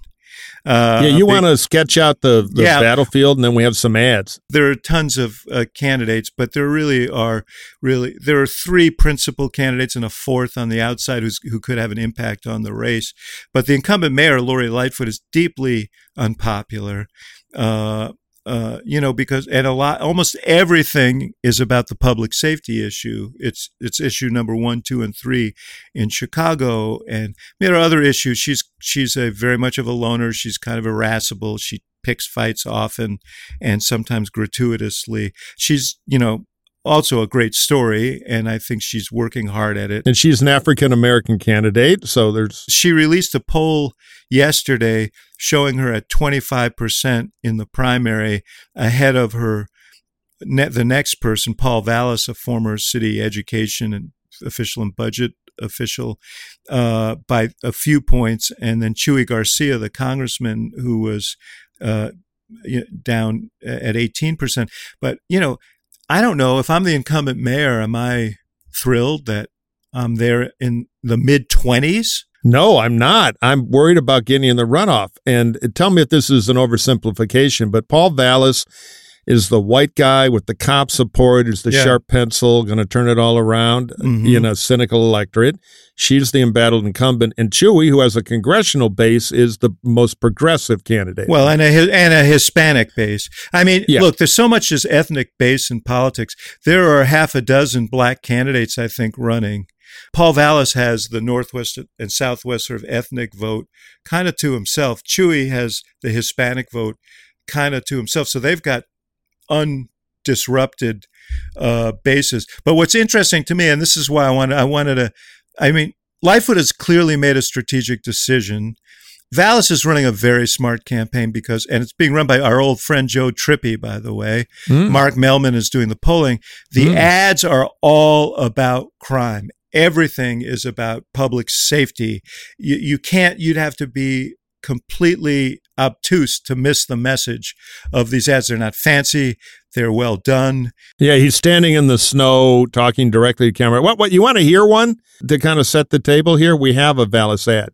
Uh, yeah, you want to sketch out the, the Yeah. battlefield, and then we have some ads. there are tons of uh, candidates, but there really are really there are three principal candidates and a fourth on the outside who's, who could have an impact on the race. But the incumbent mayor, Lori Lightfoot, is deeply unpopular. Uh, uh, you know, because and a lot, almost everything is about the public safety issue. It's it's issue number one, two, and three in Chicago, and there are other issues. She's she's a very much of a loner. She's kind of irascible. She picks fights often and sometimes gratuitously. She's, you know, also a great story, and I think she's working hard at it. And she's an African American candidate, so there's She released a poll yesterday showing her at 25% in the primary ahead of her ne- the next person, Paul Vallas, a former city education and official and budget official, uh, by a few points, and then Chuy Garcia, the congressman who was uh, down at 18%. But, you know, I don't know if I'm the incumbent mayor, am I thrilled that I'm there in the mid 20s? No, I'm not. I'm worried about getting in the runoff. And tell me if this is an oversimplification, but Paul Vallas is the white guy with the cop support, is the Yeah. sharp pencil, going to turn it all around Mhm. in a cynical electorate. She's the embattled incumbent. And Chuy, who has a congressional base, is the most progressive candidate. Well, and a and a Hispanic base. I mean, Yeah. look, there's so much as ethnic base in politics. There are half a dozen black candidates, I think, running. Paul Vallas has the Northwest and Southwest sort of ethnic vote kind of to himself. Chuy has the Hispanic vote kind of to himself. So they've got undisrupted uh, bases. But what's interesting to me, and this is why I wanted, I wanted to, I mean, Lightfoot has clearly made a strategic decision. Vallas is running a very smart campaign because, and it's being run by our old friend Joe Trippi, by the way. Mm. Mark Mellman is doing the polling. The Mm. ads are all about crime. Everything is about public safety. You, you can't, you'd have to be completely obtuse to miss the message of these ads. They're not fancy, they're well done. Yeah, he's standing in the snow talking directly to camera. What what you want to hear one to kind of set the table here? We have a Vallas ad.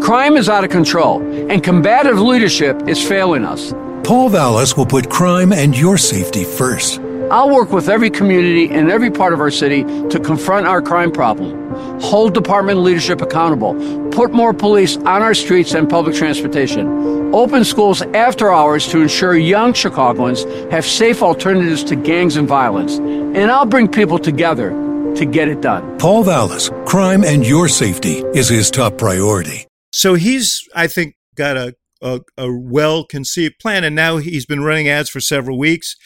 Crime is out of control, and combative leadership is failing us. Paul Vallas will put crime and your safety first. I'll work with every community and every part of our city to confront our crime problem, hold department leadership accountable, put more police on our streets and public transportation, open schools after hours to ensure young Chicagoans have safe alternatives to gangs and violence, and I'll bring people together to get it done. Paul Vallas, crime and your safety is his top priority. So he's, I think, got a, a, a well conceived plan, and now he's been running ads for several weeks.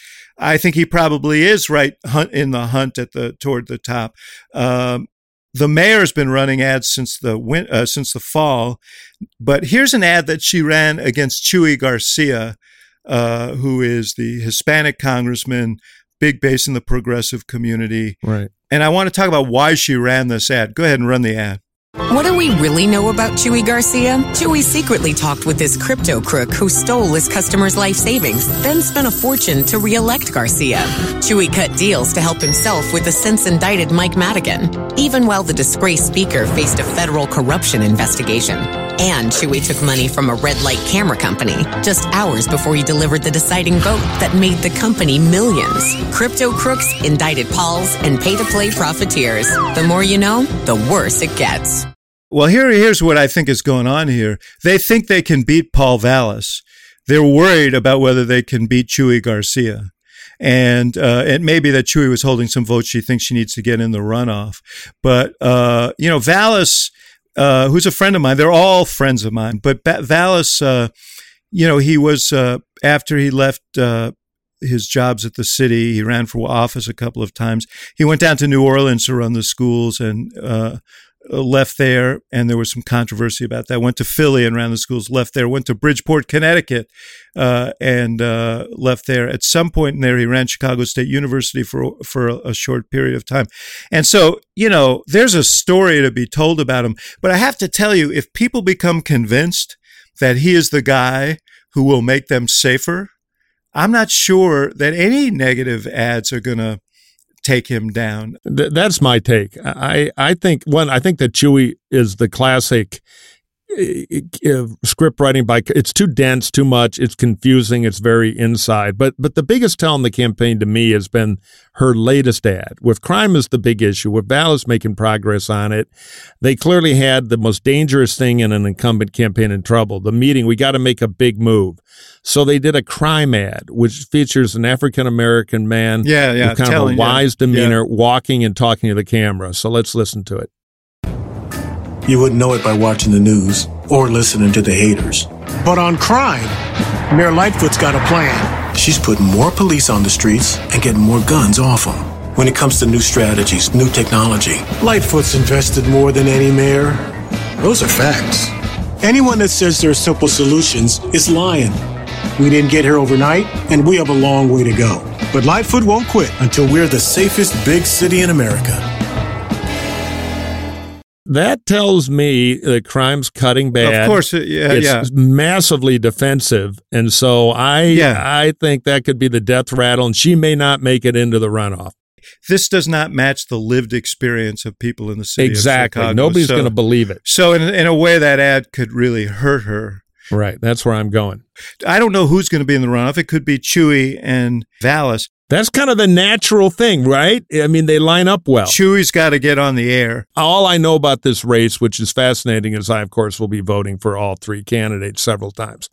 I think he probably is right hunt in the hunt at the toward the top. Um, the mayor's been running ads since the win, uh, since the fall, but here's an ad that she ran against Chuy Garcia, uh, who is the Hispanic congressman, big base in the progressive community. Right. And I want to talk about why she ran this ad. Go ahead and run the ad. What do we really know about Chuy Garcia? Chuy secretly talked with this crypto crook who stole his customers' life savings, then spent a fortune to re-elect Garcia. Chuy cut deals to help himself with the since indicted Mike Madigan, even while the disgraced speaker faced a federal corruption investigation. And Chuy took money from a red light camera company just hours before he delivered the deciding vote that made the company millions. Crypto crooks, indicted Pauls, and pay to play profiteers. The more you know, the worse it gets. Well, here, here's what I think is going on here. They think they can beat Paul Vallas. They're worried about whether they can beat Chuy Garcia. And uh, it may be that Chuy was holding some votes she thinks she needs to get in the runoff. But, uh, you know, Vallas, uh, who's a friend of mine, they're all friends of mine. But ba- Vallas, uh, you know, he was, uh, after he left uh, his jobs at the city. He ran for office a couple of times. He went down to New Orleans to run the schools and uh, left there. And there was some controversy about that. Went to Philly and ran the schools, left there. Went to Bridgeport, Connecticut, uh, and uh, left there. At some point in there, he ran Chicago State University for for a, a short period of time. And so, you know, there's a story to be told about him. But I have to tell you, if people become convinced that he is the guy who will make them safer, I'm not sure that any negative ads are going to take him down. Th- that's my take. I, I think one. I think that Chuy is the classic uh, script writing by it's too dense too much it's confusing it's very inside. But but the biggest tell in the campaign to me has been her latest ad. With crime is the big issue with Vallas making progress on it they clearly had the most dangerous thing in an incumbent campaign in trouble the meeting we got to make a big move. So they did a crime ad which features an African American man yeah yeah with kind telling, of a wise yeah, demeanor yeah. walking and talking to the camera. So let's listen to it you wouldn't know it by watching the news or listening to the haters. But on crime, Mayor Lightfoot's got a plan. She's putting more police on the streets and getting more guns off them. When it comes to new strategies, new technology, Lightfoot's invested more than any mayor. Those are facts. Anyone that says there are simple solutions is lying. We didn't get here overnight, and we have a long way to go. But Lightfoot won't quit until we're the safest big city in America that tells me that crime's cutting bad. Of course, uh, yeah, it's yeah. massively defensive, and so I, Yeah. I think that could be the death rattle, and she may not make it into the runoff. This does not match the lived experience of people in the city. of exactly, nobody's So- going to believe it. So, in, in a way, that ad could really hurt her. Right, that's where I'm going. I don't know who's going to be in the runoff. It could be Chuy and Vallas. That's kind of the natural thing, right? I mean, they line up well. Chuy's got to get on the air. All I know about this race, which is fascinating, is I, of course, will be voting for all three candidates several times.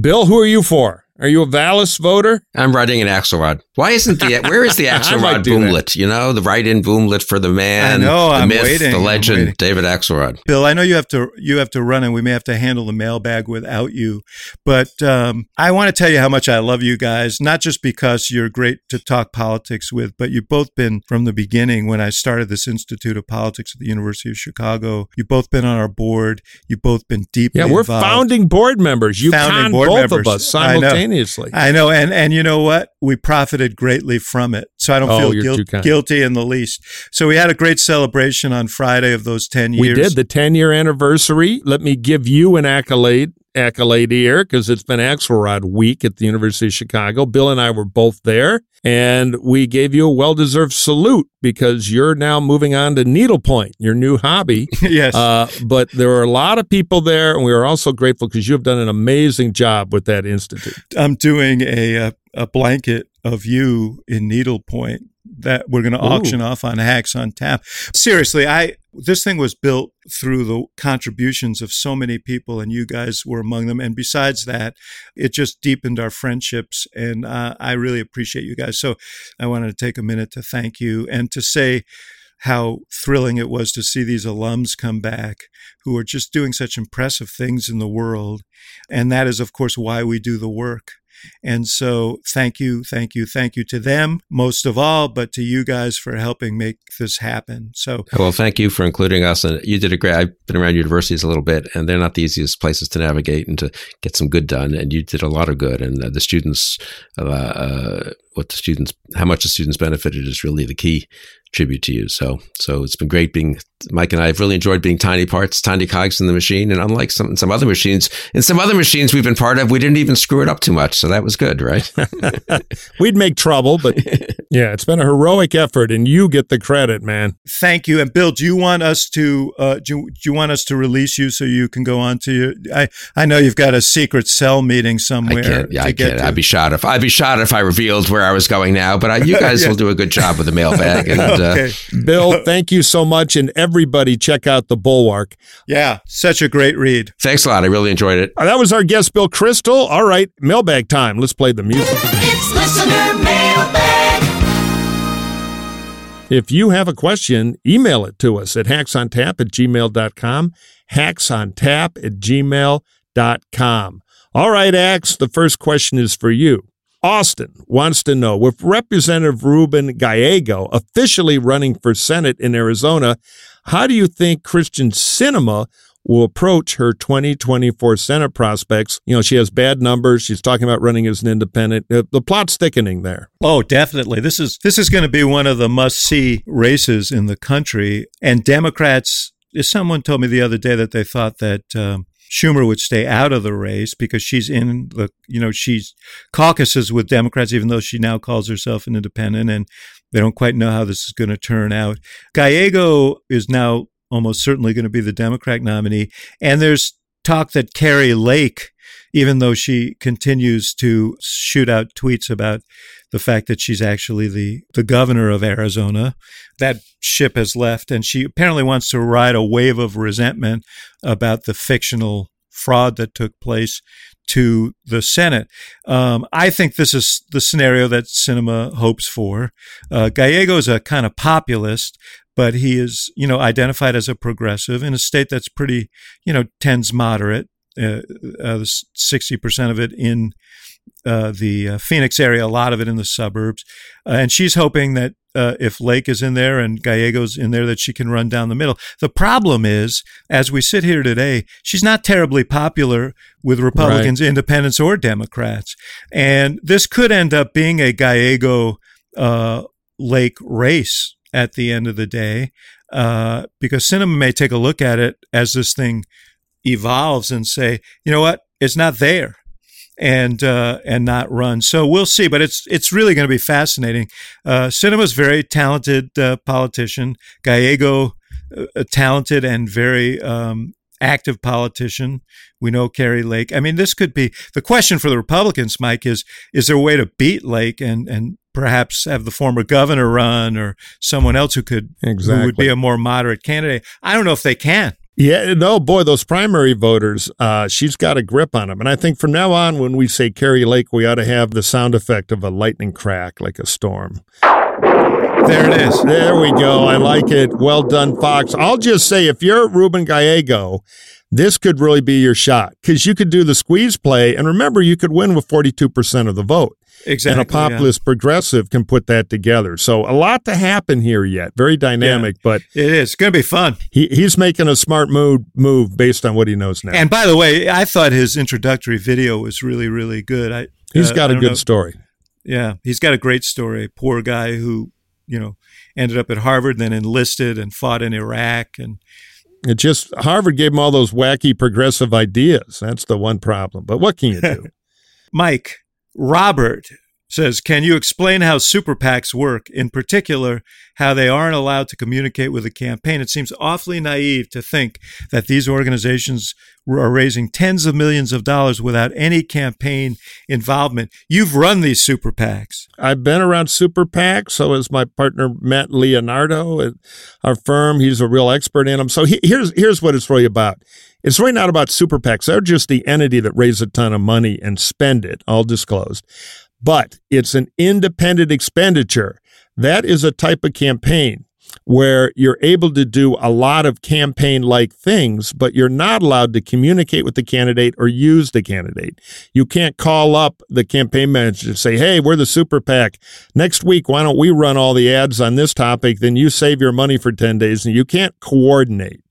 Bill, who are you for? Are you a Vallas voter? I'm writing an Axelrod. Why isn't the where is the <laughs> I might Axelrod do that. boomlet? You know, the write-in boomlet for the man, I know, the I'm myth, waiting, the legend. David Axelrod. Bill, I know you have to you have to run, and we may have to handle the mailbag without you. But um, I want to tell you how much I love you guys. Not just because you're great to talk politics with, but you've both been from the beginning. When I started this Institute of Politics at the University of Chicago, you've both been on our board. You've both been deeply Yeah, we're involved. founding board members. You Founding con board both members. of us I know. simultaneously. I know, and and you know what? We profited greatly from it, so I don't Oh, feel guil- guilty in the least. So we had a great celebration on Friday of those ten years. We did the 10 year anniversary. Let me give you an accolade, accolade here, because it's been Axelrod week at the University of Chicago. Bill and I were both there, and we gave you a well deserved salute because you're now moving on to needlepoint, your new hobby. <laughs> yes. Uh, but there were a lot of people there, and we are also grateful because you have done an amazing job with that institute. I'm doing a a, a blanket of you in needlepoint that we're going to Ooh. auction off on Hacks on Tap. Seriously, I this thing was built through the contributions of so many people, and you guys were among them. And besides that, it just deepened our friendships, and uh, I really appreciate you guys. So I wanted to take a minute to thank you and to say how thrilling it was to see these alums come back who are just doing such impressive things in the world. And that is, of course, why we do the work. And so, thank you, thank you, thank you to them most of all, but to you guys for helping make this happen. So, well, thank you for including us. And you did a great. I've been around universities a little bit, and they're not the easiest places to navigate and to get some good done. And you did a lot of good, and the students, uh, uh, what the students, how much the students benefited is really the key tribute to you. So, so it's been great being Mike and I have really enjoyed being tiny parts, tiny cogs in the machine. And unlike some some other machines, in some other machines we've been part of, we didn't even screw it up too much. So that was good, right? <laughs> <laughs> We'd make trouble, but yeah, it's been a heroic effort, and you get the credit, man. Thank you. And Bill, do you want us to uh, do, you, do you want us to release you so you can go on to your? I I know you've got a secret cell meeting somewhere. I can't. Yeah, I can't. To. I'd be shot if I'd be shot if I revealed where I was going now. But I, you <laughs> guys yeah. will do a good job with the mailbag. And, uh, okay. uh, Bill, <laughs> thank you so much, and everybody check out the Bulwark. Yeah, such a great read. Thanks a lot. I really enjoyed it. That was our guest, Bill Kristol. All right, mailbag time. Let's play the music. It's listener mailbag. If you have a question, email it to us at hacksontap at gmail.com. Hacksontap at gmail.com. All right, Axe, the first question is for you. Austin wants to know with Representative Ruben Gallego officially running for Senate in Arizona, how do you think Kyrsten Sinema will approach her 2024 Senate prospects? You know, she has bad numbers. She's talking about running as an independent. The plot's thickening there. Oh, definitely. This is this is going to be one of the must-see races in the country. And Democrats, someone told me the other day that they thought that um, Schumer would stay out of the race because she's in the, you know, she's caucuses with Democrats, even though she now calls herself an independent, and they don't quite know how this is going to turn out. Gallego is now almost certainly going to be the Democrat nominee, and there's talk that Kari Lake, even though she continues to shoot out tweets about the fact that she's actually the, the governor of Arizona. That ship has left, and she apparently wants to ride a wave of resentment about the fictional fraud that took place to the Senate. Um, I think this is the scenario that Sinema hopes for. Uh, Gallego is a kind of populist, but he is, you know, identified as a progressive in a state that's pretty, you know, tends moderate. Uh, uh, 60% of it in uh, the uh, Phoenix area, a lot of it in the suburbs. Uh, and she's hoping that uh, if Lake is in there and Gallego's in there, that she can run down the middle. The problem is, as we sit here today, she's not terribly popular with Republicans, right. independents, or Democrats. And this could end up being a Gallego uh, Lake race at the end of the day, uh, because Sinema may take a look at it as this thing evolves and say, you know what, it's not there and uh, and not run. So we'll see, but it's it's really going to be fascinating. Uh, Sinema's very talented uh, politician. Gallego, uh, a talented and very um, active politician. We know Kari Lake. I mean, this could be the question for the Republicans. Mike is: Is there a way to beat Lake and and perhaps have the former governor run or someone else who could exactly. who would be a more moderate candidate? I don't know if they can. Yeah, no, boy, those primary voters, uh, she's got a grip on them. And I think from now on, when we say Kari Lake, we ought to have the sound effect of a lightning crack, like a storm. There it is. There we go. I like it. Well done, Fox. I'll just say if you're Ruben Gallego, this could really be your shot because you could do the squeeze play. And remember, you could win with 42% of the vote. Exactly. And a populist yeah. progressive can put that together. So a lot to happen here yet. Very dynamic, yeah, but it is going to be fun. He, he's making a smart move move based on what he knows now. And by the way, I thought his introductory video was really really good. I he's uh, got a good know. story. Yeah, he's got a great story. Poor guy who you know ended up at Harvard, then enlisted and fought in Iraq and. It just Harvard gave him all those wacky progressive ideas. That's the one problem. But what can you do? <laughs> Mike, Robert says, Can you explain how super PACs work? In particular, how they aren't allowed to communicate with the campaign? It seems awfully naive to think that these organizations are raising tens of millions of dollars without any campaign involvement. You've run these super PACs. I've been around super PACs. So is my partner, Matt Leonardo at our firm. He's a real expert in them. So he, here's, here's what it's really about. It's really not about super PACs. They're just the entity that raise a ton of money and spend it, all disclosed. But it's an independent expenditure. That is a type of campaign. Where you're able to do a lot of campaign like things, but you're not allowed to communicate with the candidate or use the candidate. You can't call up the campaign manager and say, Hey, we're the super PAC. Next week, why don't we run all the ads on this topic? Then you save your money for 10 days and you can't coordinate.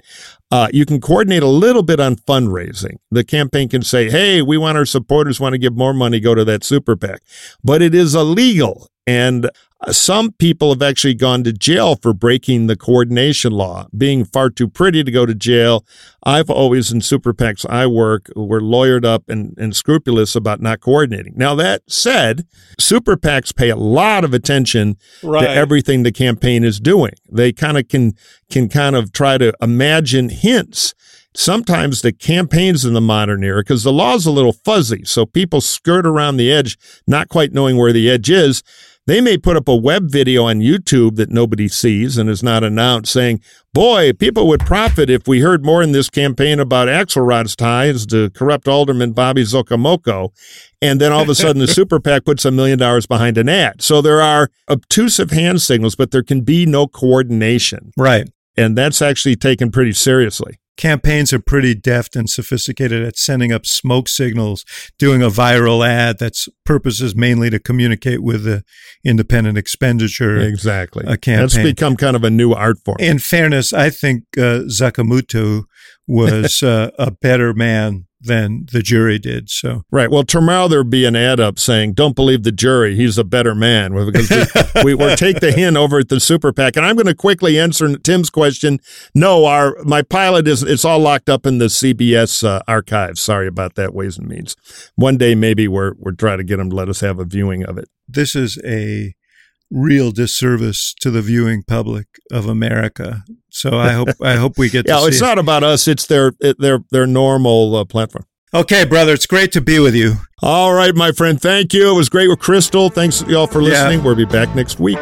Uh, you can coordinate a little bit on fundraising. The campaign can say, hey, we want our supporters want to give more money, go to that super PAC. But it is illegal. And some people have actually gone to jail for breaking the coordination law, being far too pretty to go to jail. I've always, in super PACs I work, were lawyered up and, and scrupulous about not coordinating. Now, that said, super PACs pay a lot of attention Right. to everything the campaign is doing. They kind of can, can kind of try to imagine hints. Sometimes the campaigns in the modern era, because the law's a little fuzzy, so people skirt around the edge, not quite knowing where the edge is. They may put up a web video on YouTube that nobody sees and is not announced saying, boy, people would profit if we heard more in this campaign about Axelrod's ties to corrupt Alderman Bobby Zokamoko. And then all of a sudden the <laughs> super PAC puts a million dollars behind an ad. So there are obtrusive hand signals, but there can be no coordination. Right. And that's actually taken pretty seriously. Campaigns are pretty deft and sophisticated at sending up smoke signals, doing a viral ad that's purpose is mainly to communicate with the independent expenditure. Exactly. A campaign. That's become kind of a new art form. In fairness, I think uh, Zakamuto was <laughs> uh, a better man than the jury did. So Right. Well, tomorrow there'll be an ad up saying, "Don't believe the jury; he's a better man." Because we, <laughs> we will take the hint over at the super PAC, and I'm going to quickly answer Tim's question. No, our my pilot is it's all locked up in the CBS uh, archives. Sorry about that, Ways and Means. One day maybe we're we're trying to get them to let us have a viewing of it. this is a real disservice to the viewing public of America. So I hope I hope we get <laughs> to Yeah, it's it. not about us; it's their their their normal uh, platform. Okay, brother, it's great to be with you. All right, my friend. Thank you. It was great with Kristol. Thanks y'all for Yeah. listening. We'll be back next week.